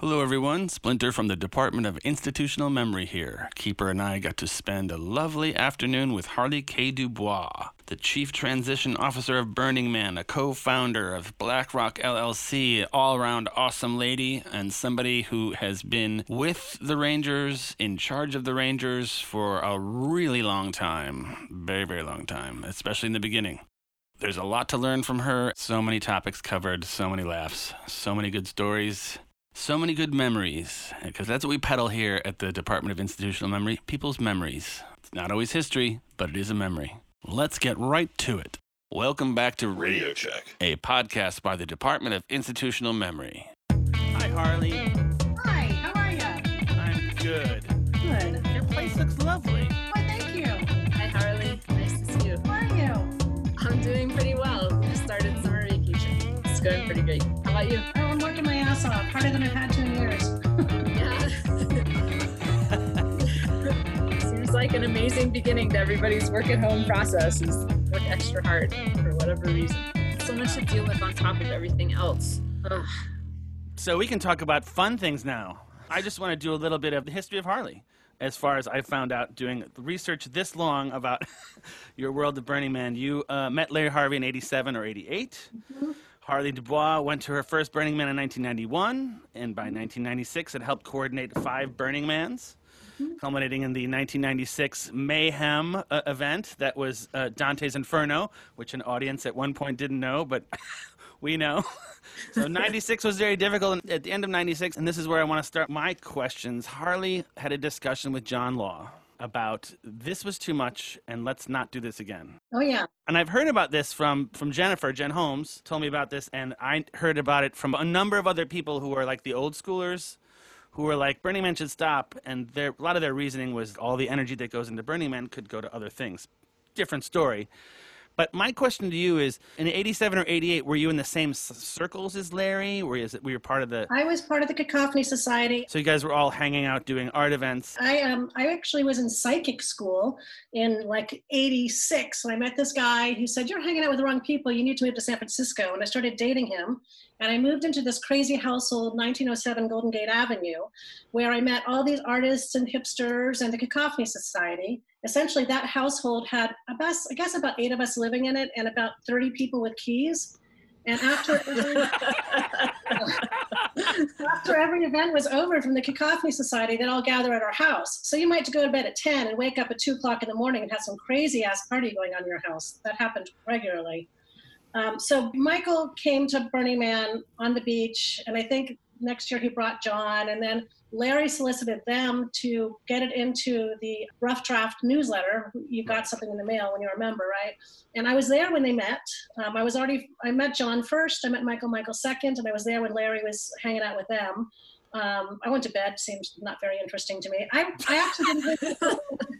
Hello, everyone. Splinter from the Department of Institutional Memory here. Keeper and I got to spend a lovely afternoon with Harley K. Dubois, the Chief Transition Officer of Burning Man, a co founder of BlackRock LLC, all around awesome lady, and somebody who has been with the Rangers, in charge of the Rangers for a really long time. Very, very long time, especially in the beginning. There's a lot to learn from her. So many topics covered, so many laughs, so many good stories. So many good memories, because that's what we peddle here at the Department of Institutional Memory people's memories. It's not always history, but it is a memory. Let's get right to it. Welcome back to Radio Check, a podcast by the Department of Institutional Memory. Hi, Harley. Hi, how are you? I'm good. Good. Your place looks lovely. Why, thank you. Hi Harley, nice to see you. How are you? I'm doing pretty well. Just started summer vacation. It's going pretty great. How about you? Oh, I'm working my ass off, harder than I've had to in years. Yeah. Seems like an amazing beginning to everybody's work at home process is work extra hard for whatever reason. So much to deal with on top of everything else. Ugh. So we can talk about fun things now. I just want to do a little bit of the history of Harley. As far as I found out doing research this long about your world of Burning Man, you uh, met Larry Harvey in 87 or 88. Harley Dubois went to her first Burning Man in 1991, and by 1996 had helped coordinate five Burning Mans, culminating in the 1996 Mayhem uh, event that was uh, Dante's Inferno, which an audience at one point didn't know, but we know. so 96 was very difficult and at the end of 96 and this is where i want to start my questions harley had a discussion with john law about this was too much and let's not do this again. Oh, yeah. and i've heard about this from from jennifer jen holmes told me about this and i heard about it from a number of other people who are like the old schoolers who were like burning man should stop and their, a lot of their reasoning was all the energy that goes into burning man could go to other things. Different story but my question to you is: in '87 or '88, were you in the same s- circles as Larry? Were you, were you part of the? I was part of the Cacophony Society. So you guys were all hanging out doing art events. I um I actually was in psychic school in like 86 and I met this guy who said, You're hanging out with the wrong people, you need to move to San Francisco. And I started dating him. And I moved into this crazy household, 1907 Golden Gate Avenue, where I met all these artists and hipsters and the Cacophony Society. Essentially, that household had about, I guess, about eight of us living in it and about 30 people with keys. And after after every event was over from the Cacophony Society, they'd all gather at our house. So you might go to bed at 10 and wake up at 2 o'clock in the morning and have some crazy ass party going on in your house. That happened regularly. Um, so Michael came to Burning Man on the beach, and I think next year he brought John, and then Larry solicited them to get it into the rough draft newsletter. You got something in the mail when you're a member, right? And I was there when they met. Um, I was already, I met John first, I met Michael Michael second, and I was there when Larry was hanging out with them. Um, I went to bed, seemed not very interesting to me. I, I actually didn't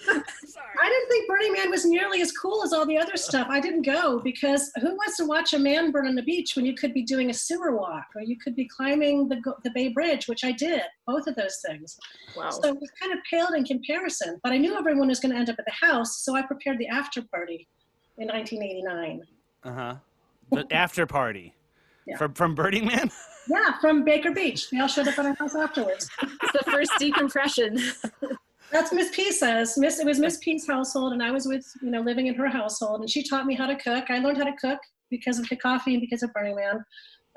I didn't think Burning Man was nearly as cool as all the other stuff. I didn't go because who wants to watch a man burn on the beach when you could be doing a sewer walk or you could be climbing the, the Bay Bridge, which I did, both of those things. Wow. So it was kind of paled in comparison, but I knew everyone was going to end up at the house, so I prepared the after party in 1989. Uh huh. The after party. Yeah. From from Burning Man. Yeah, from Baker Beach. They all showed up at our house afterwards. It's the first decompression. That's Miss P says. Miss, it was Miss P's household, and I was with, you know, living in her household, and she taught me how to cook. I learned how to cook because of coffee and because of Burning Man.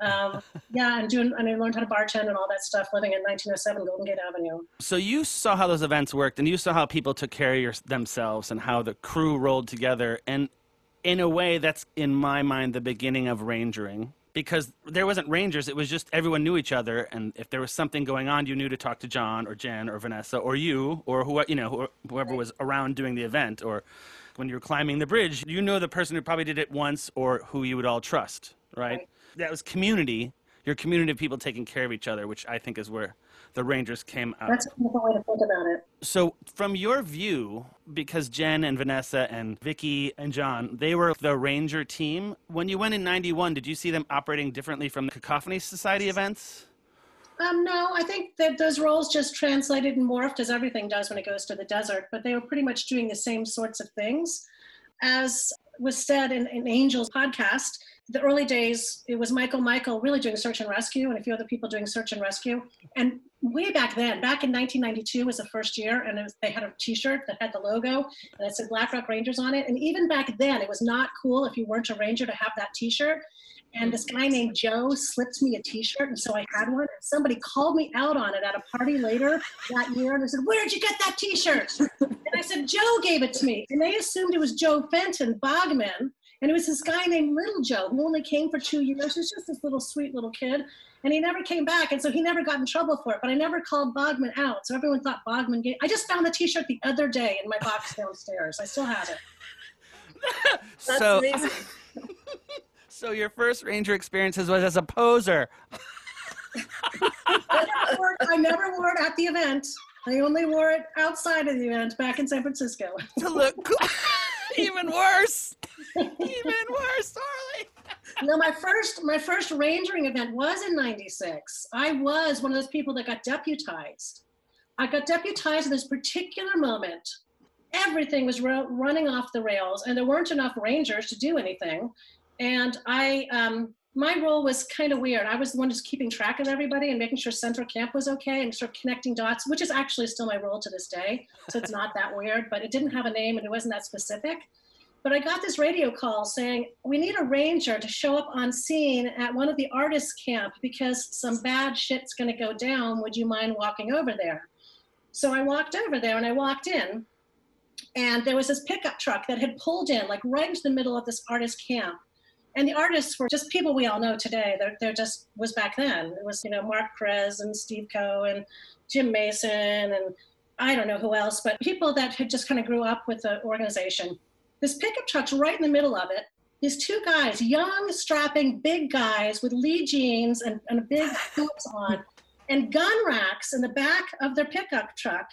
Um, yeah, and doing, and I learned how to bartend and all that stuff living in 1907 Golden Gate Avenue. So you saw how those events worked, and you saw how people took care of your, themselves, and how the crew rolled together, and in a way, that's in my mind the beginning of rangering. Because there wasn't rangers, it was just everyone knew each other, and if there was something going on, you knew to talk to John or Jen or Vanessa or you or who you know whoever was around doing the event. Or when you were climbing the bridge, you know the person who probably did it once or who you would all trust, right? Right. That was community, your community of people taking care of each other, which I think is where the Rangers came out. That's a wonderful way to think about it. So, from your view, because Jen and Vanessa and Vicky and John, they were the Ranger team. When you went in '91, did you see them operating differently from the Cacophony Society events? Um, no, I think that those roles just translated and morphed as everything does when it goes to the desert, but they were pretty much doing the same sorts of things. As was said in, in Angel's podcast, the early days, it was Michael Michael really doing search and rescue and a few other people doing search and rescue. And way back then, back in 1992 was the first year, and was, they had a T-shirt that had the logo and it said Black Rock Rangers on it. And even back then, it was not cool if you weren't a ranger to have that T-shirt. And this guy named Joe slipped me a T-shirt, and so I had one. And somebody called me out on it at a party later that year, and they said, "Where did you get that T-shirt?" and I said, "Joe gave it to me." And they assumed it was Joe Fenton Bogman, and it was this guy named Little Joe who only came for two years. He was just this little sweet little kid. And he never came back. And so he never got in trouble for it. But I never called Bogman out. So everyone thought Bogman gave. I just found the t shirt the other day in my box downstairs. I still have it. That's so, amazing. so your first ranger experiences was as a poser. I never, wore, I never wore it at the event. I only wore it outside of the event back in San Francisco. to look cool. Even worse. Even worse, Harley. no, my first my first rangering event was in '96. I was one of those people that got deputized. I got deputized at this particular moment. Everything was ro- running off the rails, and there weren't enough rangers to do anything. And I, um, my role was kind of weird. I was the one just keeping track of everybody and making sure Central Camp was okay and sort of connecting dots, which is actually still my role to this day. So it's not that weird, but it didn't have a name and it wasn't that specific. But I got this radio call saying, we need a ranger to show up on scene at one of the artists' camp because some bad shit's going to go down. Would you mind walking over there? So I walked over there and I walked in, and there was this pickup truck that had pulled in, like right into the middle of this artist camp. And the artists were just people we all know today. They're, they're just was back then. It was, you know, Mark Perez and Steve Coe and Jim Mason and I don't know who else, but people that had just kind of grew up with the organization. This pickup truck's right in the middle of it. These two guys, young, strapping, big guys with Lee jeans and, and big boots on, and gun racks in the back of their pickup truck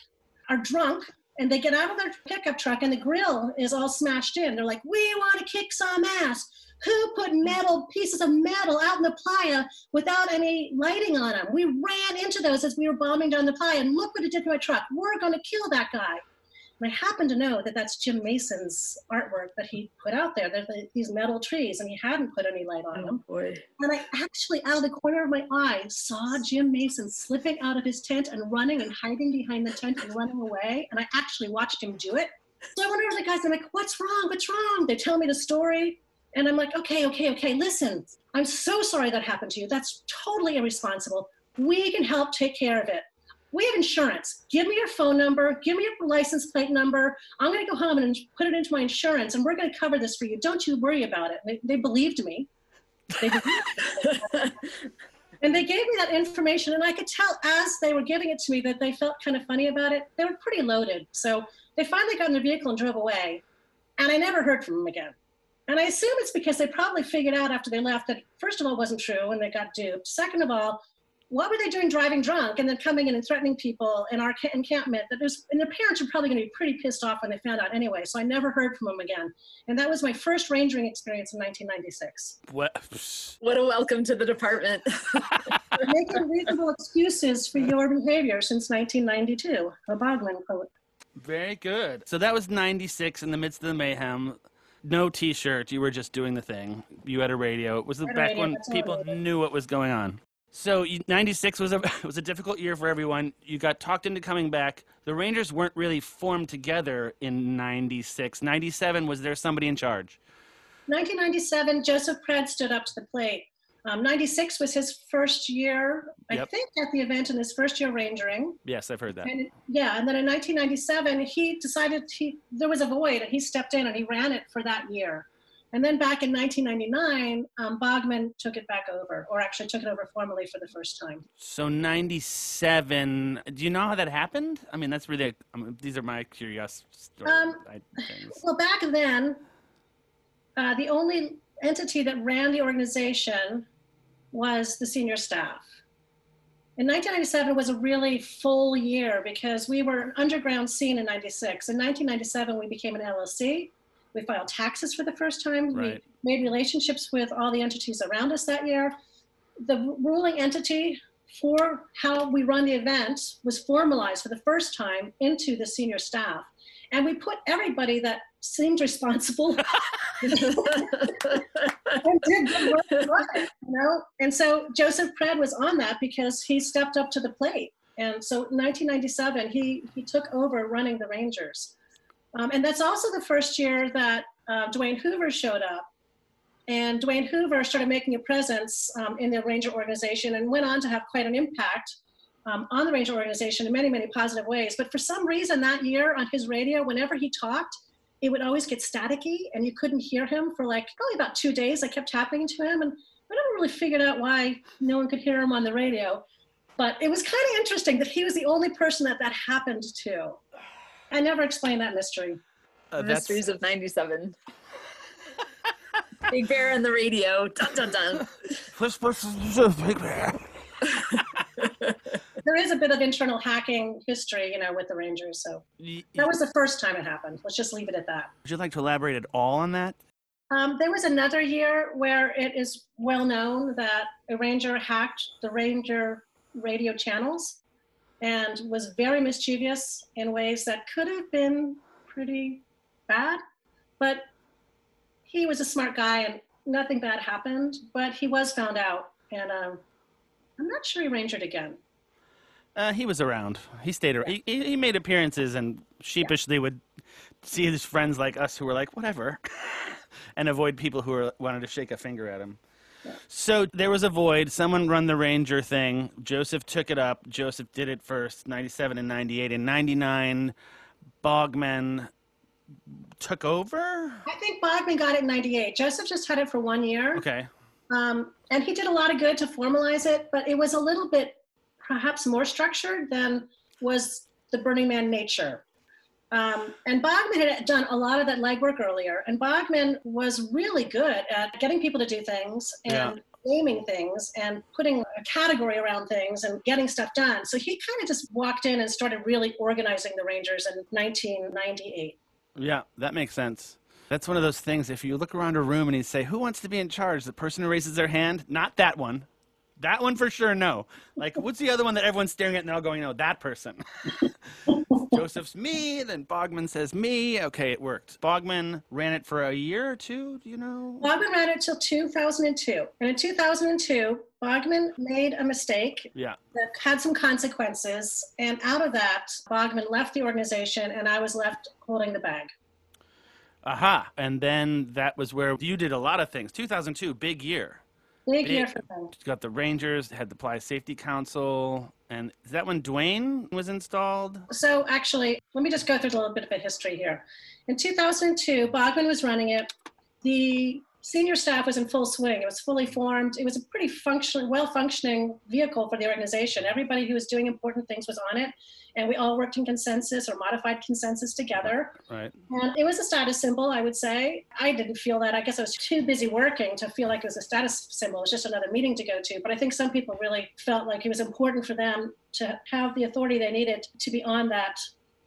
are drunk and they get out of their pickup truck and the grill is all smashed in. They're like, we want to kick some ass. Who put metal pieces of metal out in the playa without any lighting on them? We ran into those as we were bombing down the playa, and look what it did to my truck. We're going to kill that guy. And I happen to know that that's Jim Mason's artwork that he put out there. There's these metal trees, and he hadn't put any light on Oh them. boy. And I actually, out of the corner of my eye, saw Jim Mason slipping out of his tent and running and hiding behind the tent and running away. And I actually watched him do it. So I went over to the guys. I'm like, "What's wrong? What's wrong?" They tell me the story, and I'm like, "Okay, okay, okay. Listen, I'm so sorry that happened to you. That's totally irresponsible. We can help take care of it. We have insurance. Give me your phone number. Give me your license plate number. I'm going to go home and put it into my insurance, and we're going to cover this for you. Don't you worry about it." They, they believed me. They believed me. And they gave me that information, and I could tell as they were giving it to me that they felt kind of funny about it. They were pretty loaded. So they finally got in their vehicle and drove away, and I never heard from them again. And I assume it's because they probably figured out after they left that, first of all, wasn't true and they got duped. Second of all, what were they doing driving drunk and then coming in and threatening people in our encampment? That was, and their parents were probably going to be pretty pissed off when they found out anyway. So I never heard from them again. And that was my first rangering experience in 1996. What? What a welcome to the department. You're making reasonable excuses for your behavior since 1992. A Bogman quote. Very good. So that was 96 in the midst of the mayhem. No t shirt. You were just doing the thing. You had a radio. It was the back radio, when people knew what was going on. So 96 was a was a difficult year for everyone. You got talked into coming back. The Rangers weren't really formed together in 96. 97 was there somebody in charge? 1997, Joseph Pred stood up to the plate. Um, 96 was his first year, I Yep. think, at the event in his first year rangering. Yes, I've heard that. And yeah, and then in 1997, he decided he there was a void, and he stepped in and he ran it for that year. And then back in 1999, um, Bogman took it back over, or actually took it over formally for the first time. So 97. Do you know how that happened? I mean, that's really I mean, these are my curious stories. Um, Well, back then, uh, the only entity that ran the organization was the senior staff. In 1997 was a really full year because we were an underground scene in 96. In 1997, we became an LLC. We filed taxes for the first time. Right. We made relationships with all the entities around us that year. The ruling entity for how we run the event was formalized for the first time into the senior staff. And we put everybody that seemed responsible and did good work, you know. And so Joseph Pred was on that because he stepped up to the plate. And so 1997, he he took over running the Rangers. Um, and that's also the first year that uh, Dwayne Hoover showed up. And Dwayne Hoover started making a presence um, in the Ranger organization and went on to have quite an impact um, on the Ranger organization in many, many positive ways. But for some reason that year on his radio, whenever he talked, it would always get staticky and you couldn't hear him for like probably about two days. I kept happening to him and I never really figured out why no one could hear him on the radio. But it was kind of interesting that he was the only person that that happened to. I never explained that mystery. Uh, Mysteries of 97. Big Bear on the radio. Dun dun dun. Big Bear. there is a bit of internal hacking history, you know, with the Rangers. So that was the first time it happened. Let's just leave it at that. Would you like to elaborate at all on that? Um, there was another year where it is well known that a ranger hacked the ranger radio channels and was very mischievous in ways that could have been pretty bad. But he was a smart guy and nothing bad happened, but he was found out. And um, I'm not sure he rangered again. Uh, he was around. He stayed around. He, he made appearances and sheepishly would see his friends like us who were like, whatever, and avoid people who were, wanted to shake a finger at him. So there was a void. Someone run the Ranger thing. Joseph took it up. Joseph did it first, 97 and 98. In 99, Bogman took over? I think Bogman got it in 98. Joseph just had it for one year. Okay. Um, and he did a lot of good to formalize it, but it was a little bit perhaps more structured than was the Burning Man nature. Um, and Bogman had done a lot of that legwork earlier, and Bogman was really good at getting people to do things and yeah. naming things and putting a category around things and getting stuff done. So he kind of just walked in and started really organizing the Rangers in 1998. Yeah, that makes sense. That's one of those things. If you look around a room and you say, "Who wants to be in charge?" The person who raises their hand, not that one. That one for sure, no. Like, what's the other one that everyone's staring at and they're all going, no, that person. Joseph's me, then Bogman says me. Okay, it worked. Bogman ran it for a year or two, do you know? Bogman ran it till 2002. And in 2002, Bogman made a mistake yeah. that had some consequences. And out of that, Bogman left the organization and I was left holding the bag. Aha. And then that was where you did a lot of things. 2002, big year. Big, year for them. Got the Rangers, had the Playa Safety Council, and is that when Dwayne was installed? So actually, let me just go through a little bit of a history here. In 2002, Bogman was running it. The senior staff was in full swing. It was fully formed. It was a pretty functional, well-functioning vehicle for the organization. Everybody who was doing important things was on it, and we all worked in consensus or modified consensus together. Right. And it was a status symbol, I would say. I didn't feel that. I guess I was too busy working to feel like it was a status symbol. It was just another meeting to go to. But I think some people really felt like it was important for them to have the authority they needed to be on that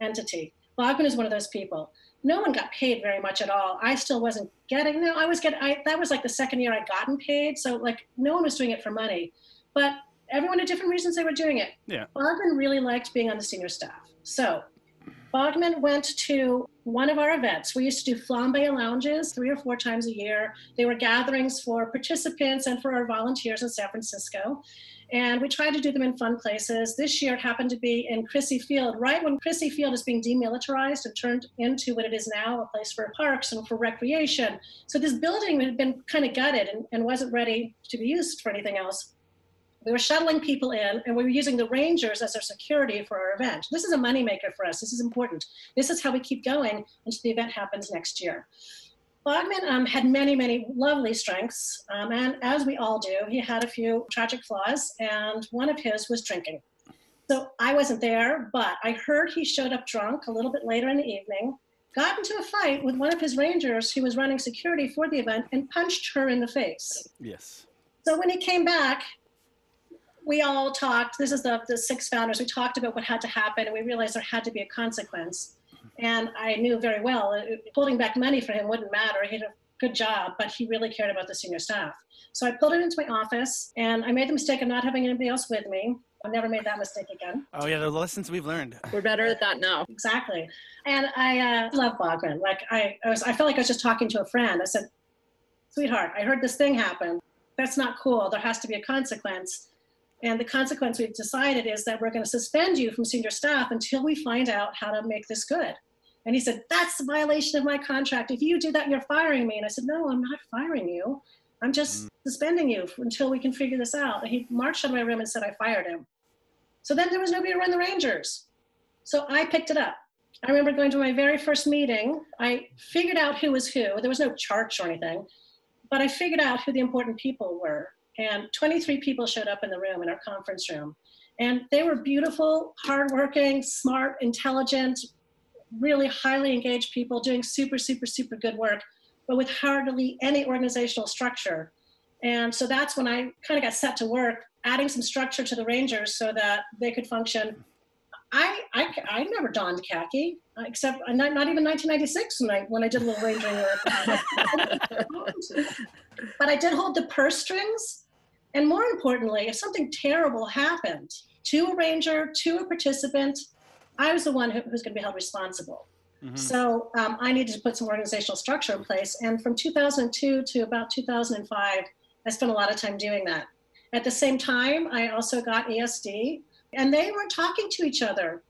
entity. Bogman is one of those people no one got paid very much at all. I still wasn't getting. No, I was getting. I, that was like the second year I'd gotten paid. So like no one was doing it for money, but everyone had different reasons they were doing it. Yeah. Bogman really liked being on the senior staff. So Bogman went to one of our events. We used to do flambe lounges three or four times a year. They were gatherings for participants and for our volunteers in San Francisco. And we tried to do them in fun places. This year it happened to be in Crissy Field, right when Crissy Field is being demilitarized and turned into what it is now, a place for parks and for recreation. So this building had been kind of gutted and, and wasn't ready to be used for anything else. We were shuttling people in and we were using the rangers as our security for our event. This is a moneymaker for us. This is important. This is how we keep going until the event happens next year. Bogman um, had many, many lovely strengths, um, and as we all do, he had a few tragic flaws, and one of his was drinking. So I wasn't there, but I heard he showed up drunk a little bit later in the evening, got into a fight with one of his rangers who was running security for the event, and punched her in the face. Yes. So when he came back, we all talked. This is the, the six founders. We talked about what had to happen, and we realized there had to be a consequence. And I knew very well uh, holding back money for him wouldn't matter. He did a good job, but he really cared about the senior staff. So I pulled it into my office and I made the mistake of not having anybody else with me. I never made that mistake again. Oh yeah, the lessons we've learned. We're better at that now. Exactly. And I uh, love Bogman. Like I, I was, I felt like I was just talking to a friend. I said, "Sweetheart, I heard this thing happen. That's not cool. There has to be a consequence." And the consequence we've decided is that we're going to suspend you from senior staff until we find out how to make this good. And he said, That's a violation of my contract. If you do that, you're firing me. And I said, No, I'm not firing you. I'm just mm. suspending you until we can figure this out. And he marched out of my room and said, I fired him. So then there was nobody to run the Rangers. So I picked it up. I remember going to my very first meeting. I figured out who was who. There was no charts or anything, but I figured out who the important people were. And 23 people showed up in the room, in our conference room. And they were beautiful, hardworking, smart, intelligent, really highly engaged people doing super, super, super good work, but with hardly any organizational structure. And so that's when I kind of got set to work adding some structure to the Rangers so that they could function. I, I, I never donned khaki, uh, except uh, not, not even 1996 when I, when I did a little Ranger work. but I did hold the purse strings. And more importantly, if something terrible happened to a Ranger, to a participant, I was the one who, who's going to be held responsible. Mm-hmm. So um, I needed to put some organizational structure in place. And from 2002 to about 2005, I spent a lot of time doing that. At the same time, I also got ESD, and they weren't talking to each other.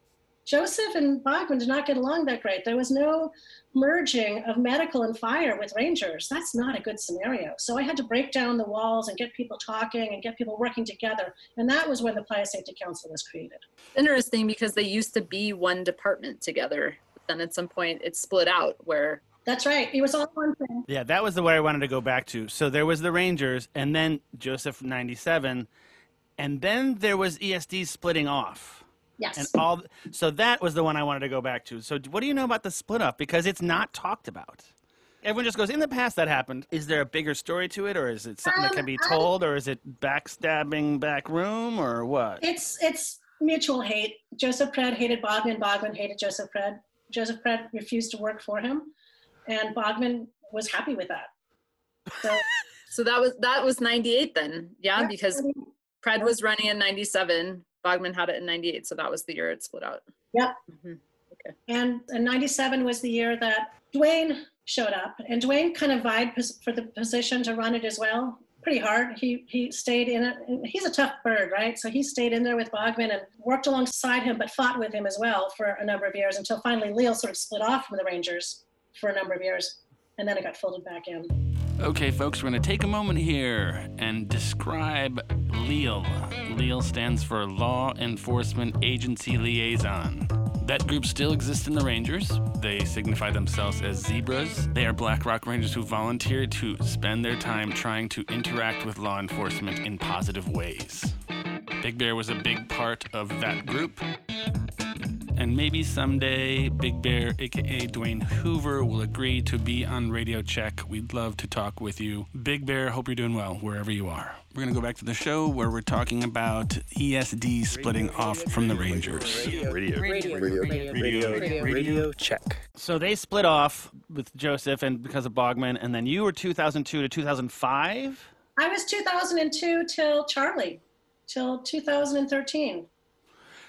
Joseph and Bogman did not get along that great. There was no merging of medical and fire with rangers. That's not a good scenario. So I had to break down the walls and get people talking and get people working together. And that was when the Playa Safety Council was created. Interesting because they used to be one department together. But then at some point it split out where that's right. It was all one thing. Yeah, that was the way I wanted to go back to. So there was the Rangers, and then Joseph 97, and then there was ESD splitting off. Yes. And all so that was the one I wanted to go back to. So what do you know about the split up? Because it's not talked about. Everyone just goes, in the past that happened. Is there a bigger story to it, or is it something um, that can be um, told, or is it backstabbing back room, or what? It's it's mutual hate. Joseph Pred hated Bogman. Bogman hated Joseph Pred. Joseph Pred refused to work for him, and Bogman was happy with that. So, so that was that was '98 then, yeah, yeah because Pred was running in '97. Bogman had it in 98, so that was the year it split out. Yep. Mm-hmm. Okay. And, and 97 was the year that Dwayne showed up, and Dwayne kind of vied for the position to run it as well. Pretty hard. He he stayed in it. He's a tough bird, right? So he stayed in there with Bogman and worked alongside him, but fought with him as well for a number of years until finally Leal sort of split off from the Rangers for a number of years, and then it got folded back in. Okay, folks, we're going to take a moment here and describe LEAL. LEAL stands for Law Enforcement Agency Liaison. That group still exists in the Rangers. They signify themselves as zebras. They are Black Rock Rangers who volunteer to spend their time trying to interact with law enforcement in positive ways. Big Bear was a big part of that group. And maybe someday Big Bear, aka Dwayne Hoover, will agree to be on Radio Check. We'd love to talk with you. Big Bear, hope you're doing well wherever you are. We're going to go back to the show where we're talking about ESD splitting radio, off from the Rangers. Radio, radio, radio, radio, radio, radio, check. So they split off with Joseph and because of Bogman, and then you were 2002 to 2005? I was 2002 till Charlie, till 2013.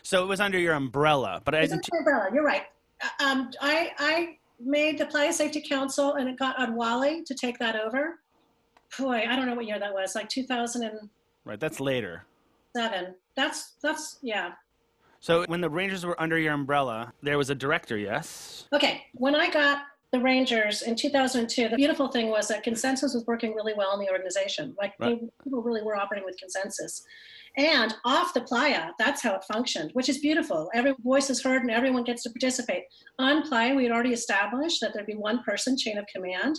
So it was under your umbrella, but I didn't. Umbrella, you're right. Uh, um, I I made the Playa Safety Council, and it got on Wally to take that over. Boy, I don't know what year that was. Like 2000 and. Right, that's later. Seven. That's that's yeah. So when the Rangers were under your umbrella, there was a director, yes? Okay. When I got the Rangers in 2002, the beautiful thing was that consensus was working really well in the organization. Like right. people really were operating with consensus. And off the playa, that's how it functioned, which is beautiful. Every voice is heard and everyone gets to participate. On playa, we had already established that there'd be one person, chain of command,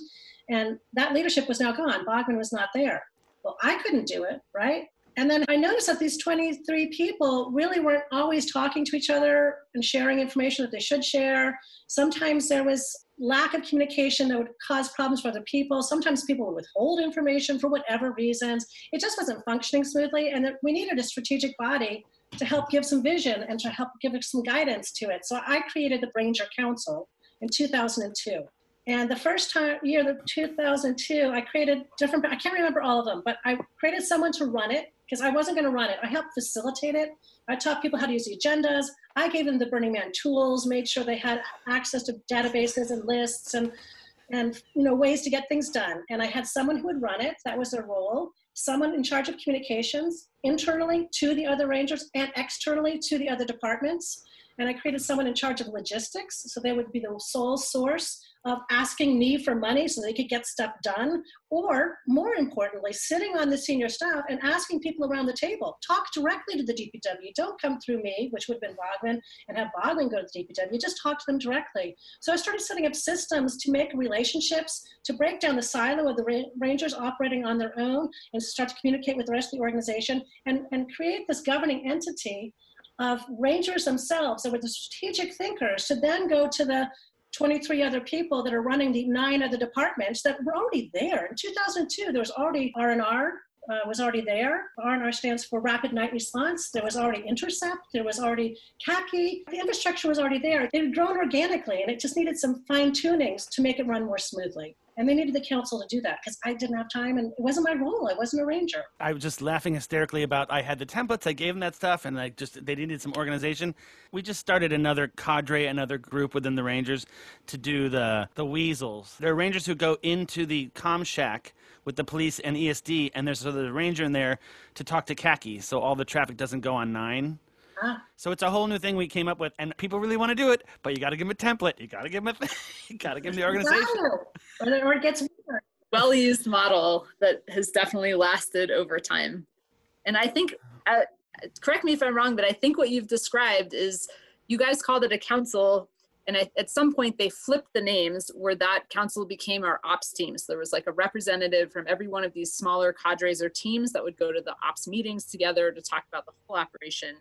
and that leadership was now gone. Bogman was not there. Well, I couldn't do it, right? And then I noticed that these 23 people really weren't always talking to each other and sharing information that they should share. Sometimes there was lack of communication that would cause problems for other people. Sometimes people would withhold information for whatever reasons. It just wasn't functioning smoothly, and we needed a strategic body to help give some vision and to help give some guidance to it. So I created the Ranger Council in 2002. And the first time year, the 2002, I created different. I can't remember all of them, but I created someone to run it because I wasn't going to run it. I helped facilitate it. I taught people how to use the agendas. I gave them the Burning Man tools, made sure they had access to databases and lists and and you know ways to get things done. And I had someone who would run it. That was their role. Someone in charge of communications internally to the other rangers and externally to the other departments. And I created someone in charge of logistics, so they would be the sole source of asking me for money so they could get stuff done, or more importantly, sitting on the senior staff and asking people around the table. Talk directly to the DPW. Don't come through me, which would have been Bogman, and have Bogman go to the DPW. Just talk to them directly. So I started setting up systems to make relationships, to break down the silo of the rangers operating on their own, and start to communicate with the rest of the organization, and, and create this governing entity of rangers themselves that were the strategic thinkers to then go to the 23 other people that are running the nine other departments that were already there. In 2002, there was already R&R, uh, was already there. R&R stands for Rapid Night Response. There was already Intercept. There was already Khaki. The infrastructure was already there. It had grown organically, and it just needed some fine tunings to make it run more smoothly. And they needed the council to do that because I didn't have time and it wasn't my role. I wasn't a ranger. I was just laughing hysterically about I had the templates, I gave them that stuff, and I just they needed some organization. We just started another cadre, another group within the Rangers to do the the weasels. There are rangers who go into the com shack with the police and ESD, and there's a ranger in there to talk to Khaki, so all the traffic doesn't go on nine. So it's a whole new thing we came up with, and people really want to do it, but you got to give them a template. You got to give them a, you got to give them the organization. Or it gets well used model that has definitely lasted over time. And I think, uh, correct me if I'm wrong, but I think what you've described is you guys called it a council and I, at some point they flipped the names where that council became our ops team so there was like a representative from every one of these smaller cadres or teams that would go to the ops meetings together to talk about the whole operation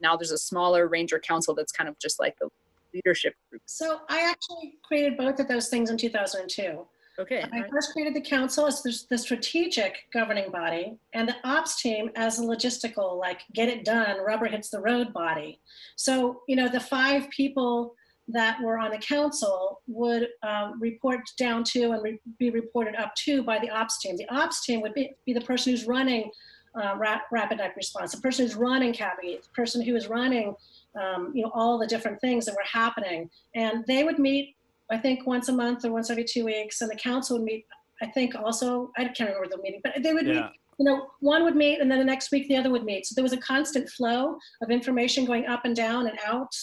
now there's a smaller ranger council that's kind of just like the leadership group. So I actually created both of those things in 2002. Okay. I first created the council as the strategic governing body and the ops team as a logistical, like get it done, rubber hits the road body. So, you know, the five people that were on the council would um, report down to and re- be reported up to by the ops team. The ops team would be, be the person who's running uh, rapid eye response, the person who's running Khaki, the person who is running, um, you know, all the different things that were happening. And they would meet, I think, once a month or once every two weeks, and the council would meet, I think, also, I can't remember the meeting, but they would yeah. meet you know, one would meet and then the next week the other would meet. So there was a constant flow of information going up and down and out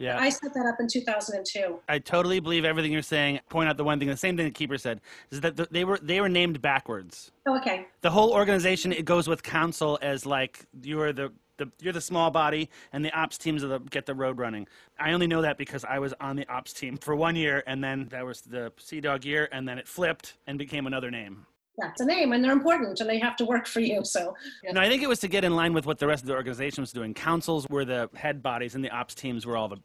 yeah. I set that up in 2002. I totally believe everything you're saying. Point out the one thing, the same thing that Keeper said, is that they were they were named backwards. Oh, okay. The whole organization it goes with council as like you are the, the you're the small body and the ops teams are the, get the road running. I only know that because I was on the ops team for one year and then that was the Sea Dog year and then it flipped and became another name that's a name and they're important and they have to work for you. So, yeah. no, I think it was to get in line with what the rest of the organization was doing. Councils were the head bodies and the ops teams were all the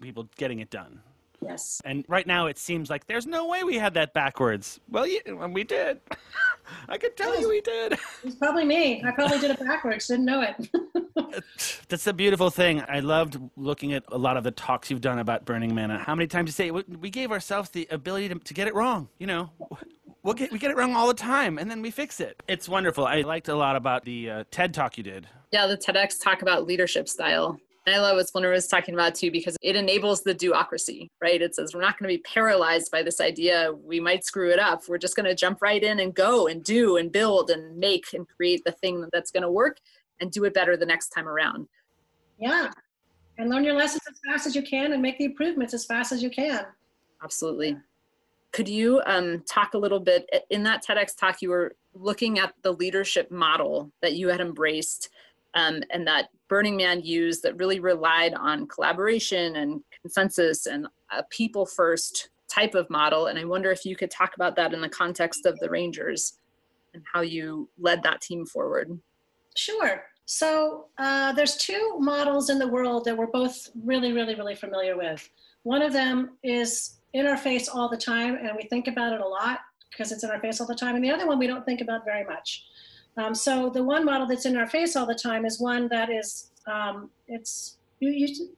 people getting it done. Yes. And right now it seems like there's no way we had that backwards. Well, yeah, we did. I could tell you we did. It's probably me. I probably did it backwards, didn't know it. That's the beautiful thing. I loved looking at a lot of the talks you've done about Burning Man. How many times you say we gave ourselves the ability to, to get it wrong? You know, we'll get, we get it wrong all the time and then we fix it. It's wonderful. I liked a lot about the uh, TED talk you did. Yeah, the TEDx talk about leadership style. And I love what Splinter was talking about too, because it enables the do-ocracy, right? It says we're not going to be paralyzed by this idea we might screw it up. We're just going to jump right in and go and do and build and make and create the thing that's going to work and do it better the next time around. Yeah. And learn your lessons as fast as you can and make the improvements as fast as you can. Absolutely. Could you um, talk a little bit in that TEDx talk? You were looking at the leadership model that you had embraced um, and that Burning Man used that really relied on collaboration and consensus and a people first type of model. And I wonder if you could talk about that in the context of the Rangers and how you led that team forward. Sure. So uh, there's two models in the world that we're both really, really, really familiar with. One of them is in our face all the time, and we think about it a lot because it's in our face all the time. And the other one we don't think about very much. Um, so the one model that's in our face all the time is one that is um, it's you, you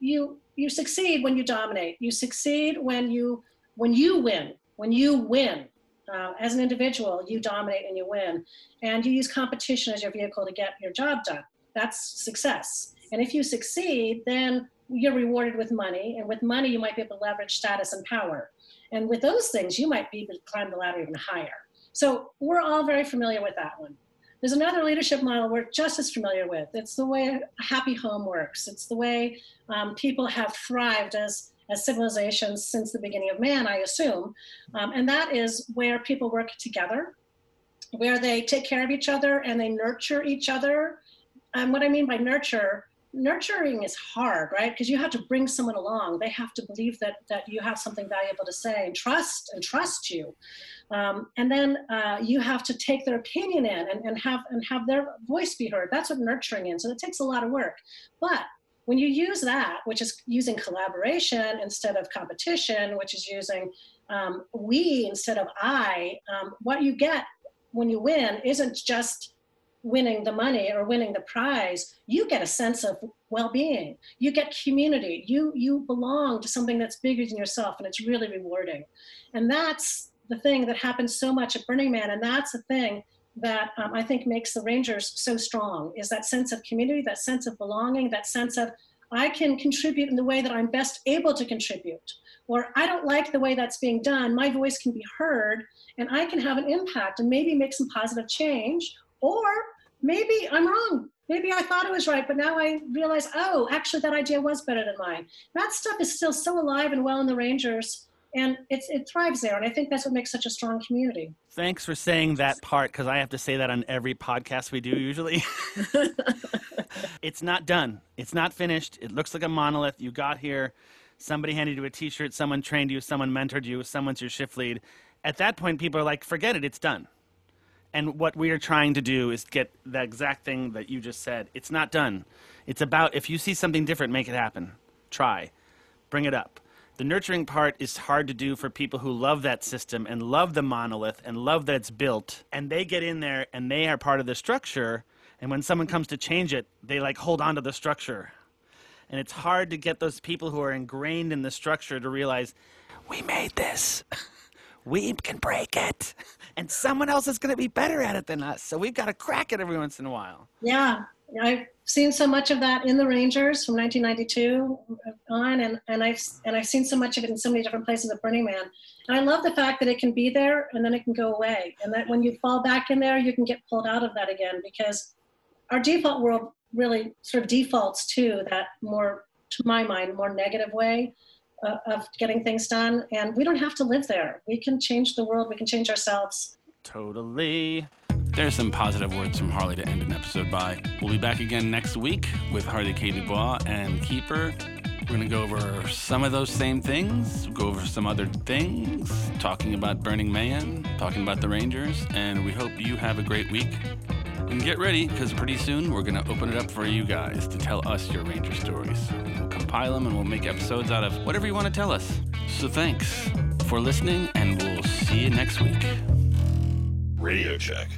you you succeed when you dominate. You succeed when you when you win. When you win. Uh, as an individual, you dominate and you win, and you use competition as your vehicle to get your job done. That's success. And if you succeed, then you're rewarded with money, and with money, you might be able to leverage status and power. And with those things, you might be able to climb the ladder even higher. So we're all very familiar with that one. There's another leadership model we're just as familiar with. It's the way a happy home works. It's the way um, people have thrived as, as civilizations since the beginning of man, I assume. Um, and that is where people work together, where they take care of each other and they nurture each other. And what I mean by nurture, nurturing is hard, right? Because you have to bring someone along. They have to believe that that you have something valuable to say and trust and trust you. Um, and then uh, you have to take their opinion in and, and have and have their voice be heard. That's what nurturing is. So it takes a lot of work. But when you use that, which is using collaboration instead of competition, which is using um, we instead of I, um, what you get when you win isn't just winning the money or winning the prize you get a sense of well-being. You get community. You you belong to something that's bigger than yourself and it's really rewarding. And that's the thing that happens so much at burning man and that's the thing that um, i think makes the rangers so strong is that sense of community that sense of belonging that sense of i can contribute in the way that i'm best able to contribute or i don't like the way that's being done my voice can be heard and i can have an impact and maybe make some positive change or maybe I'm wrong. Maybe I thought it was right, but now I realize, oh, actually, that idea was better than mine. That stuff is still so alive and well in the Rangers, and it's, it thrives there. And I think that's what makes such a strong community. Thanks for saying that part because I have to say that on every podcast we do usually. it's not done, it's not finished. It looks like a monolith. You got here, somebody handed you a t shirt, someone trained you, someone mentored you, someone's your shift lead. At that point, people are like, forget it, it's done. And what we are trying to do is get the exact thing that you just said. It's not done. It's about if you see something different, make it happen. Try. Bring it up. The nurturing part is hard to do for people who love that system and love the monolith and love that it's built. And they get in there and they are part of the structure. And when someone comes to change it, they like hold on to the structure. And it's hard to get those people who are ingrained in the structure to realize, we made this. we can break it. And someone else is going to be better at it than us. So we've got to crack it every once in a while. Yeah. I've seen so much of that in the Rangers from 1992 on, and, and I've and I've seen so much of it in so many different places at Burning Man. And I love the fact that it can be there and then it can go away, and that when you fall back in there, you can get pulled out of that again because our default world really sort of defaults to that more, to my mind, more negative way uh, of getting things done. And we don't have to live there. We can change the world. We can change ourselves. Totally. There's some positive words from Harley to end an episode by. We'll be back again next week with Harley K. Dubois and Keeper. We're going to go over some of those same things, go over some other things, talking about Burning Man, talking about the Rangers, and we hope you have a great week. And get ready, because pretty soon we're going to open it up for you guys to tell us your Ranger stories. We'll compile them and we'll make episodes out of whatever you want to tell us. So thanks for listening, and we'll see you next week. Radio check.